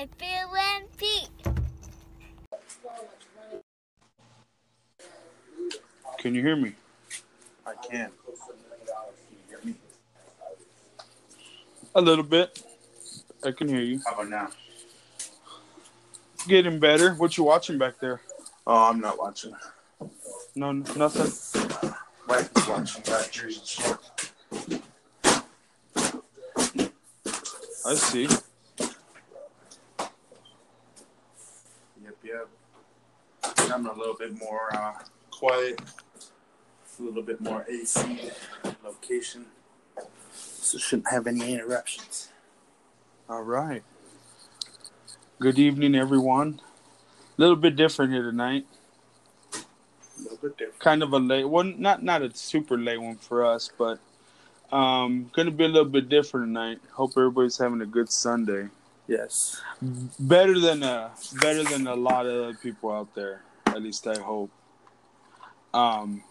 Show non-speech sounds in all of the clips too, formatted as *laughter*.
with Phil and Pete. Can you hear me? I can. A little bit. I can hear you. How about now? Getting better. What you watching back there? Oh, I'm not watching. No, nothing. Wife is watching that Jersey Shore. I see. Yep. I'm a little bit more uh, quiet. A little bit more AC location. So shouldn't have any interruptions. All right. Good evening, everyone. A little bit different here tonight. A little bit different. Kind of a late one, not not a super late one for us, but um, gonna be a little bit different tonight. Hope everybody's having a good Sunday. Yes. Better than a better than a lot of people out there. At least I hope. Um,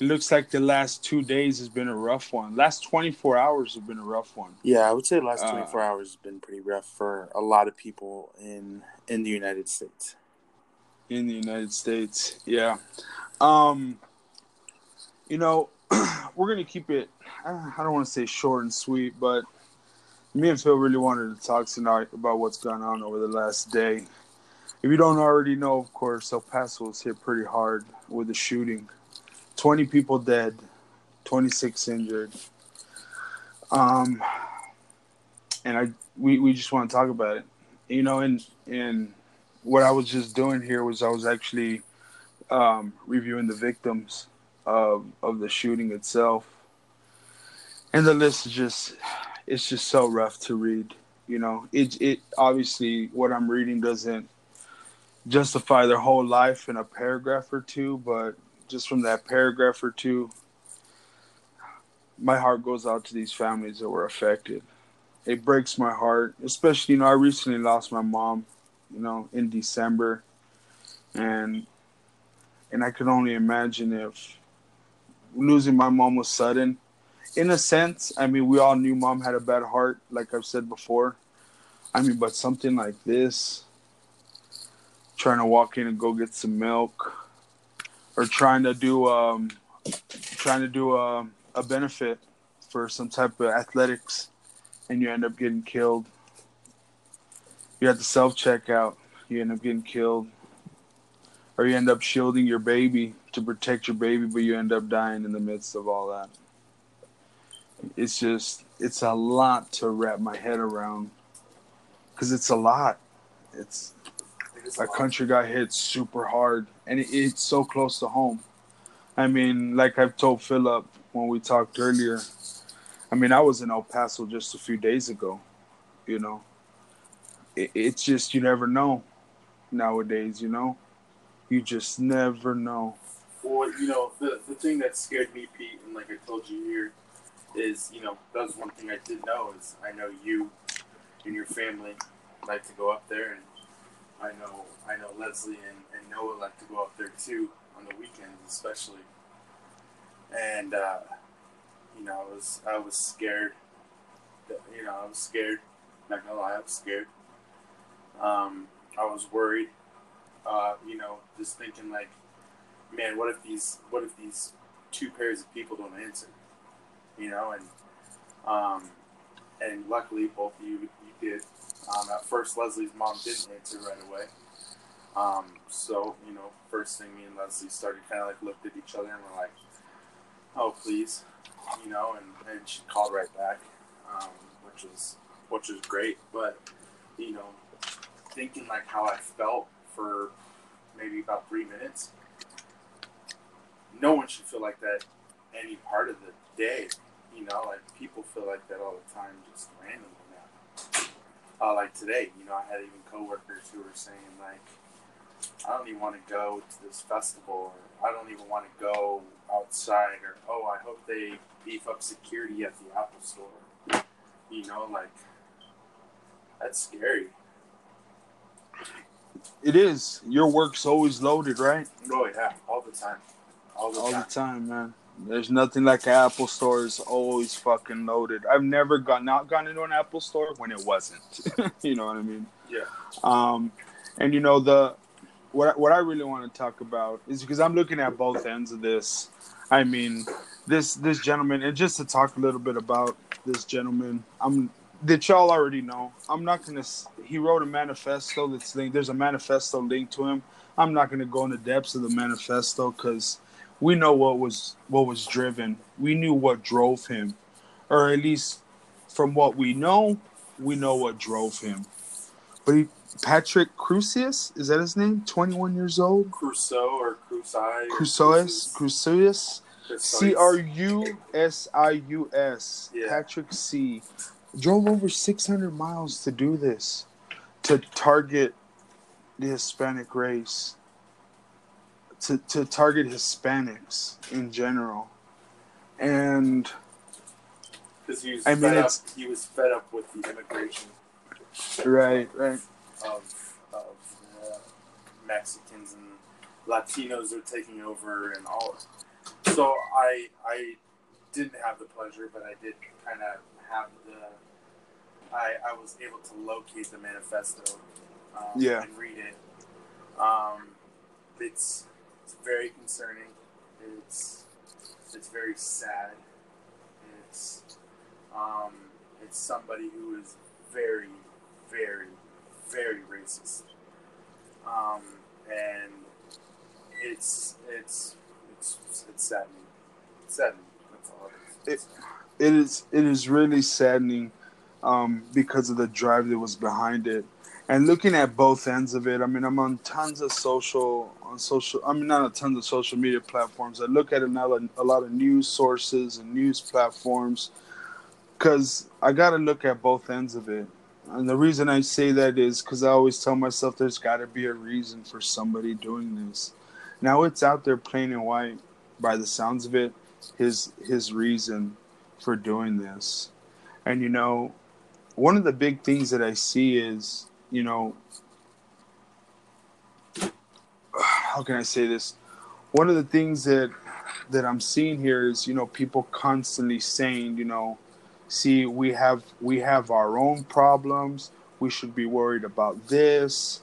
it looks like the last two days has been a rough one. Last twenty four hours have been a rough one. Yeah, I would say the last Uh, 24 hours has been pretty rough for a lot of people in in the United States. in the United States. Yeah. Um, you know, *clears throat* we're gonna keep it. uh, I don't want to say short and sweet, but me and Phil really wanted to talk tonight about what's gone on over the last day. If you don't already know, of course, El Paso was hit pretty hard with the shooting. Twenty people dead, twenty six injured. Um, and I we, we just want to talk about it. You know, and and what I was just doing here was I was actually um, reviewing the victims of of the shooting itself, and the list is just it's just so rough to read. You know, it it obviously what I'm reading doesn't justify their whole life in a paragraph or two, but just from that paragraph or two, my heart goes out to these families that were affected. It breaks my heart, especially you know I recently lost my mom you know, in December, and and I could only imagine if losing my mom was sudden. In a sense, I mean, we all knew mom had a bad heart, like I've said before. I mean, but something like this, trying to walk in and go get some milk, or trying to do um, trying to do a, a benefit for some type of athletics, and you end up getting killed you have to self checkout, you end up getting killed. Or you end up shielding your baby to protect your baby, but you end up dying in the midst of all that. It's just, it's a lot to wrap my head around. Because it's a lot. It's, a country got hit super hard, and it, it's so close to home. I mean, like I've told Philip when we talked earlier, I mean, I was in El Paso just a few days ago, you know it, it's just you never know nowadays you know you just never know Well, you know, the, the thing that scared me, Pete, and like I told you here, is, you know, that was one thing I did know is I know you and your family like to go up there, and I know I know Leslie and, and Noah like to go up there too on the weekends, especially. And uh, you know, I was I was scared. That, you know, I was scared. Not gonna lie, I was scared. Um, I was worried. Uh, you know, just thinking like, man, what if these what if these two pairs of people don't answer? You know, and um, and luckily both of you you did. Um, at first, Leslie's mom didn't answer right away. Um, so you know, first thing me and Leslie started kind of like looked at each other and were like, "Oh, please," you know, and, and she called right back, um, which was which was great. But you know, thinking like how I felt for maybe about three minutes. No one should feel like that any part of the day. You know, like people feel like that all the time, just randomly now. Uh, like today, you know, I had even coworkers who were saying like, I don't even want to go to this festival, or I don't even want to go outside, or oh, I hope they beef up security at the Apple Store. You know, like that's scary. it is your work's always loaded right Oh yeah, all the time, all the all the time. time man There's nothing like an Apple store is always fucking loaded. I've never gone not gone into an Apple store when it wasn't. *laughs* you know what I mean? Yeah. Um, and you know the what what I really want to talk about is because I'm looking at both ends of this. I mean, this this gentleman, and just to talk a little bit about this gentleman, I'm that y'all already know. I'm not gonna. He wrote a manifesto that's linked. There's a manifesto linked to him. I'm not gonna go in the depths of the manifesto because we know what was what was driven. We knew what drove him, or at least from what we know, we know what drove him. But he, Patrick Crusius, is that his name? 21 years old. Crusoe or Crusai. Crusoes, Crusius, C R U S I U S. Patrick C. Drove over 600 miles to do this, to target the Hispanic race, to, to target Hispanics in general. And Because he was I mean, fed up. He was fed up with the immigration right, right. of of uh, Mexicans and Latinos are taking over and all. So I I didn't have the pleasure, but I did kind of have the. I I was able to locate the manifesto. Um, Yeah. And read it. Um, it's it's very concerning. It's it's very sad. It's um, it's somebody who is very, very, very racist. Um, and it's it's it's it's saddening. It's saddening. That's all it is. it is it is really saddening um, because of the drive that was behind it and looking at both ends of it i mean i'm on tons of social on social i mean not on tons of social media platforms. I look at a lot of, a lot of news sources and news platforms because i got to look at both ends of it. And the reason i say that is because i always tell myself there's got to be a reason for somebody doing this. Now it's out there plain and white by the sounds of it his his reason for doing this. And you know, one of the big things that I see is, you know, *sighs* how can I say this? One of the things that that I'm seeing here is, you know, people constantly saying, you know, see, we have we have our own problems. We should be worried about this.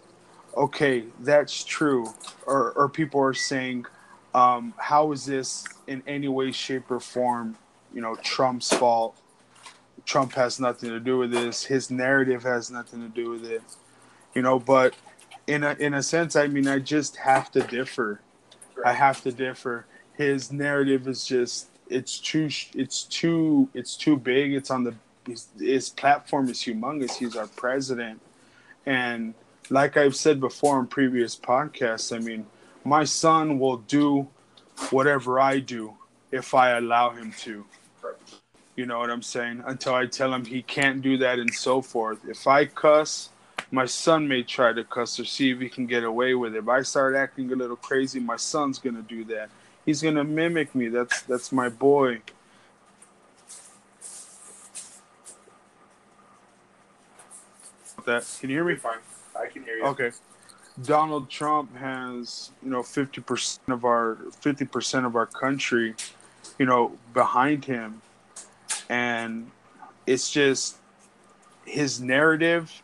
Okay, that's true. Or or people are saying, um, how is this in any way, shape, or form, you know, Trump's fault? Trump has nothing to do with this. His narrative has nothing to do with it, you know. But in a in a sense, I mean, I just have to differ. I have to differ. His narrative is just it's too it's too it's too big. It's on the his, his platform is humongous. He's our president, and like I've said before in previous podcasts, I mean, my son will do whatever I do if I allow him to. You know what I'm saying? Until I tell him he can't do that and so forth. If I cuss, my son may try to cuss or see if he can get away with it. If I start acting a little crazy, my son's gonna do that. He's gonna mimic me. That's that's my boy. That can you hear me? Fine. I can hear you. Okay. Donald Trump has, you know, fifty percent of our fifty percent of our country, you know, behind him, and it's just his narrative.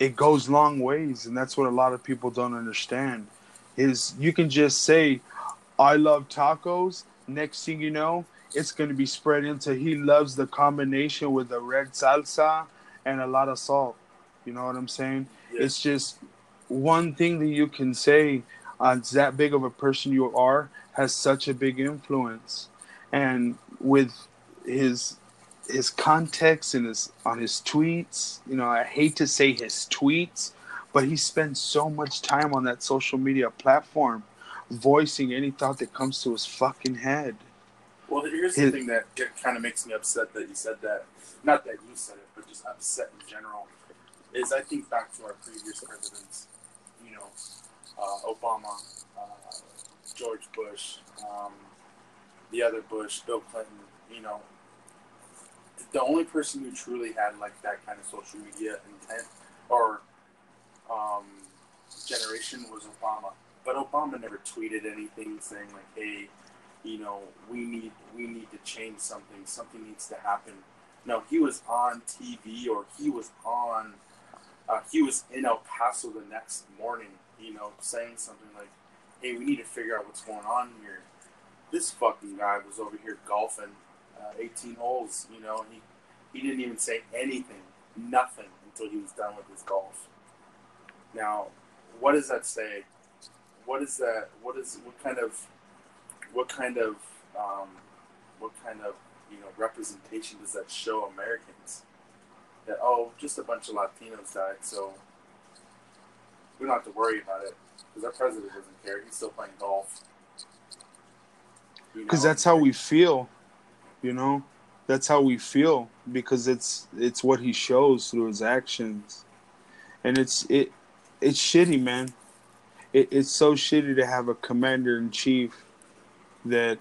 It goes long ways, and that's what a lot of people don't understand. Is you can just say, "I love tacos." Next thing you know, it's going to be spread into he loves the combination with the red salsa and a lot of salt. You know what I'm saying? Yeah. It's just one thing that you can say on that big of a person you are has such a big influence. And with his his context and his on his tweets, you know, I hate to say his tweets, but he spends so much time on that social media platform voicing any thought that comes to his fucking head. Well, here's His- the thing that kind of makes me upset that you said that. Not that you said it, but just upset in general. Is I think back to our previous presidents. You know, uh, Obama, uh, George Bush, um, the other Bush, Bill Clinton. You know, the only person who truly had like that kind of social media intent or um, generation was Obama. But Obama never tweeted anything saying like, "Hey, you know, we need we need to change something. Something needs to happen. No, he was on TV or he was on. Uh, he was in El Paso the next morning, you know, saying something like, "Hey, we need to figure out what's going on here." This fucking guy was over here golfing, uh, 18 holes. You know, he he didn't even say anything, nothing until he was done with his golf. Now, what does that say? What is that? What is what kind of what kind of um, what kind of you know representation does that show Americans? That oh, just a bunch of Latinos died, so we don't have to worry about it because our president doesn't care. He's still playing golf. Because you know? that's how we feel, you know. That's how we feel because it's it's what he shows through his actions, and it's it it's shitty, man. It, it's so shitty to have a commander in chief that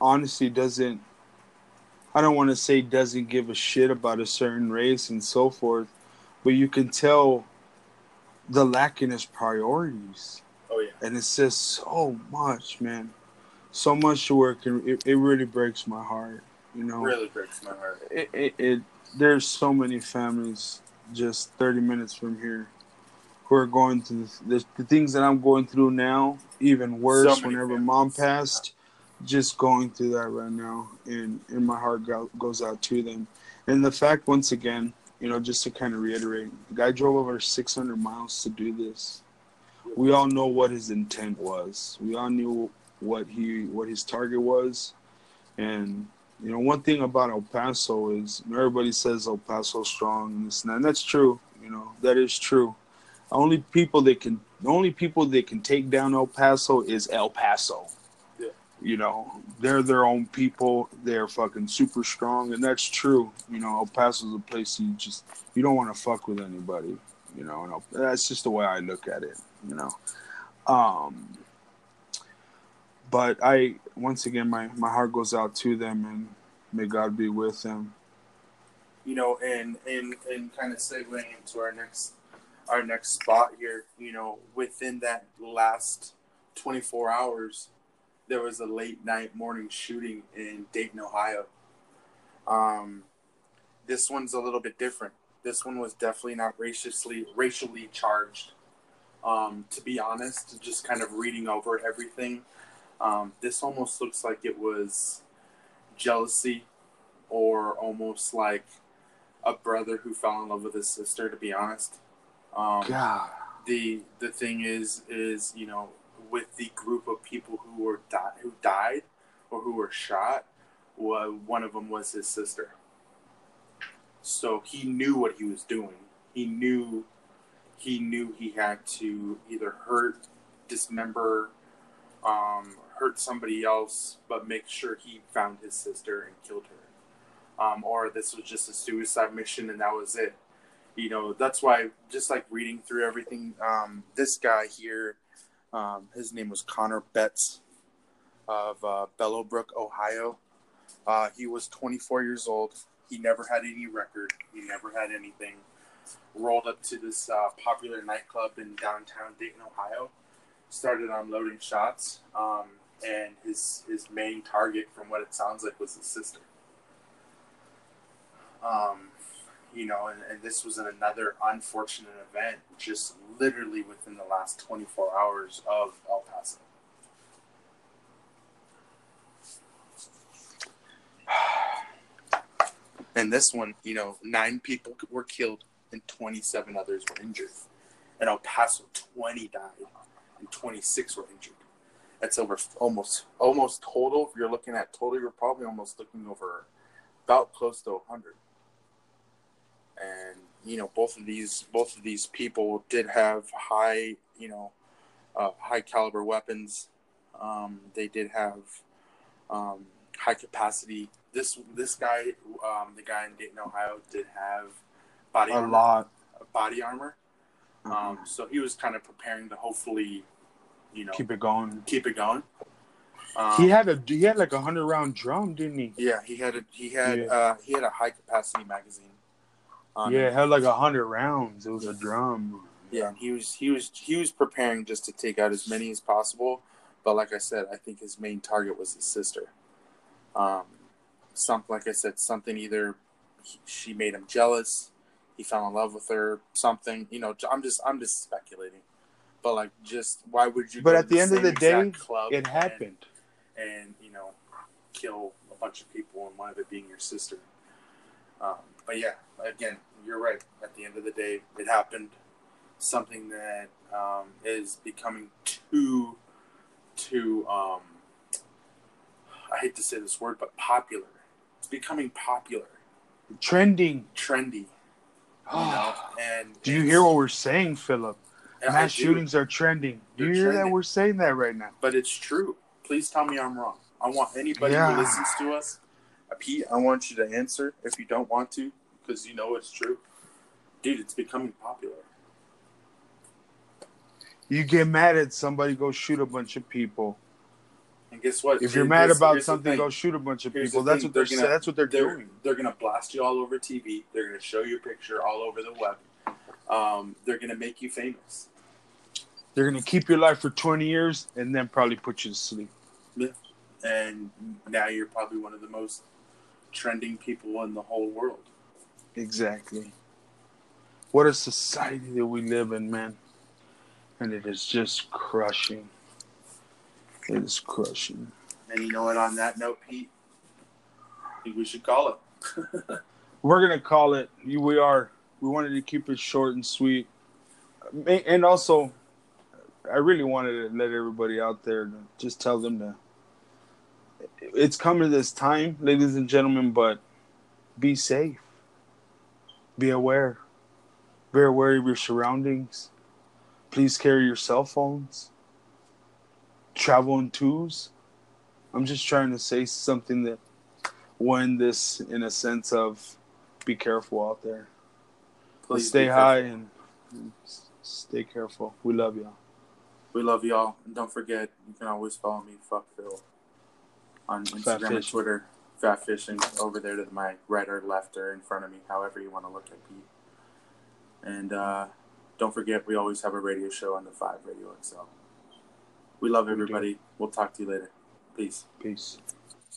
honestly doesn't I don't want to say doesn't give a shit about a certain race and so forth, but you can tell the lack in his priorities. Oh yeah. And it says so much, man. So much work and it, it really breaks my heart, you know. Really breaks my heart. It, it, it there's so many families just 30 minutes from here who are going through the, the things that I'm going through now, even worse so whenever families. mom passed, just going through that right now. And, and my heart go, goes out to them. And the fact, once again, you know, just to kind of reiterate, the guy drove over 600 miles to do this. We all know what his intent was. We all knew what he what his target was, and you know, one thing about El Paso is everybody says El Paso strong and this and that. And that's true. You know, that is true. Only people that can the only people that can take down El Paso is El Paso. Yeah. You know, they're their own people. They're fucking super strong, and that's true. You know, El Paso is a place you just you don't want to fuck with anybody. You know, and El, that's just the way I look at it. You know, um, but I once again my my heart goes out to them and may God be with them. You know, and and and kind of segueing into our next our next spot here, you know, within that last 24 hours, there was a late night morning shooting in Dayton, Ohio. Um, this one's a little bit different. This one was definitely not racially racially charged. Um, to be honest, just kind of reading over everything, um, this almost looks like it was jealousy or almost like a brother who fell in love with his sister, to be honest. Um, God. The the thing is is you know with the group of people who were di- who died or who were shot, well, one of them was his sister. So he knew what he was doing. He knew he knew he had to either hurt, dismember, um, hurt somebody else, but make sure he found his sister and killed her. Um, or this was just a suicide mission and that was it. You know, that's why just like reading through everything, um, this guy here, um, his name was Connor Betts of uh, Bellbrook, Ohio. Uh, he was 24 years old. He never had any record. He never had anything. Rolled up to this uh, popular nightclub in downtown Dayton, Ohio. Started unloading shots. Um, and his his main target, from what it sounds like, was his sister. Um, you know, and, and this was another unfortunate event, just literally within the last 24 hours of El Paso. *sighs* And this one, you know, nine people were killed and 27 others were injured. In El Paso, 20 died and 26 were injured that's over almost almost total. If you're looking at total, you're probably almost looking over about close to 100. And you know, both of these both of these people did have high, you know, uh, high caliber weapons. Um, they did have um, high capacity. This this guy, um, the guy in Dayton, Ohio, did have body a armor, lot body armor. Mm-hmm. so he was kind of preparing to hopefully you know keep it going. Keep it going. Um, he had a he had like a hundred round drum, didn't he? Yeah, he had a he had yeah. uh, he had a high capacity magazine. yeah, it had like a hundred rounds. It was a drum. Yeah, he was he was he was preparing just to take out as many as possible, But like I said, I think his main target was his sister. Um, something like I said, something either he, she made him jealous, he fell in love with her, something. You know, I'm just I'm just speculating. But like, just why would you? But at to the end of the day, club it happened. and you know kill a bunch of people and one of it being your sister um, but yeah again you're right at the end of the day it happened something that um, is becoming too too um, i hate to say this word but popular it's becoming popular Trending. trendy you know and Do you hear what we're saying, Philip? Mass shootings are trending. Do you They're hear that? We're saying that right now. but it's true please tell me i'm wrong i want anybody Yeah. who listens to us pete i want you to answer if you don't want to because you know it's true dude it's becoming popular You get mad at somebody, go shoot a bunch of people. and guess what If you're mad here's- about here's something, go shoot a bunch of Here's people. That's what they're, they're gonna- that's what they're, they're, doing. they're gonna blast you all over tv they're gonna show your picture all over the web um, they're gonna make you famous They're gonna keep your life for 20 years and then probably put you to sleep. and now you're probably one of the most trending people in the whole world Exactly. What a society that we live in, man. And it is just crushing. It is crushing. and you know what on that note pete i think we should call it *laughs* We're gonna call it. We are. We wanted to keep it short and sweet, and also, I really wanted to let everybody out there just tell them to. It's coming this time, ladies and gentlemen, but be safe. Be aware. Be aware of your surroundings. Please carry your cell phones. Travel in twos. I'm just trying to say something that when this in a sense of be careful out there. Please stay high and stay careful. We love y'all. We love y'all. And don't forget, you can always follow me, Fuck Phil, on Instagram and Twitter. Fat Fishing over there to my right or left or in front of me, however you want to look at Pete. And uh, don't forget, we always have a radio show on the 5 Radio XL. We love We everybody. We'll talk to you later. Peace. Peace.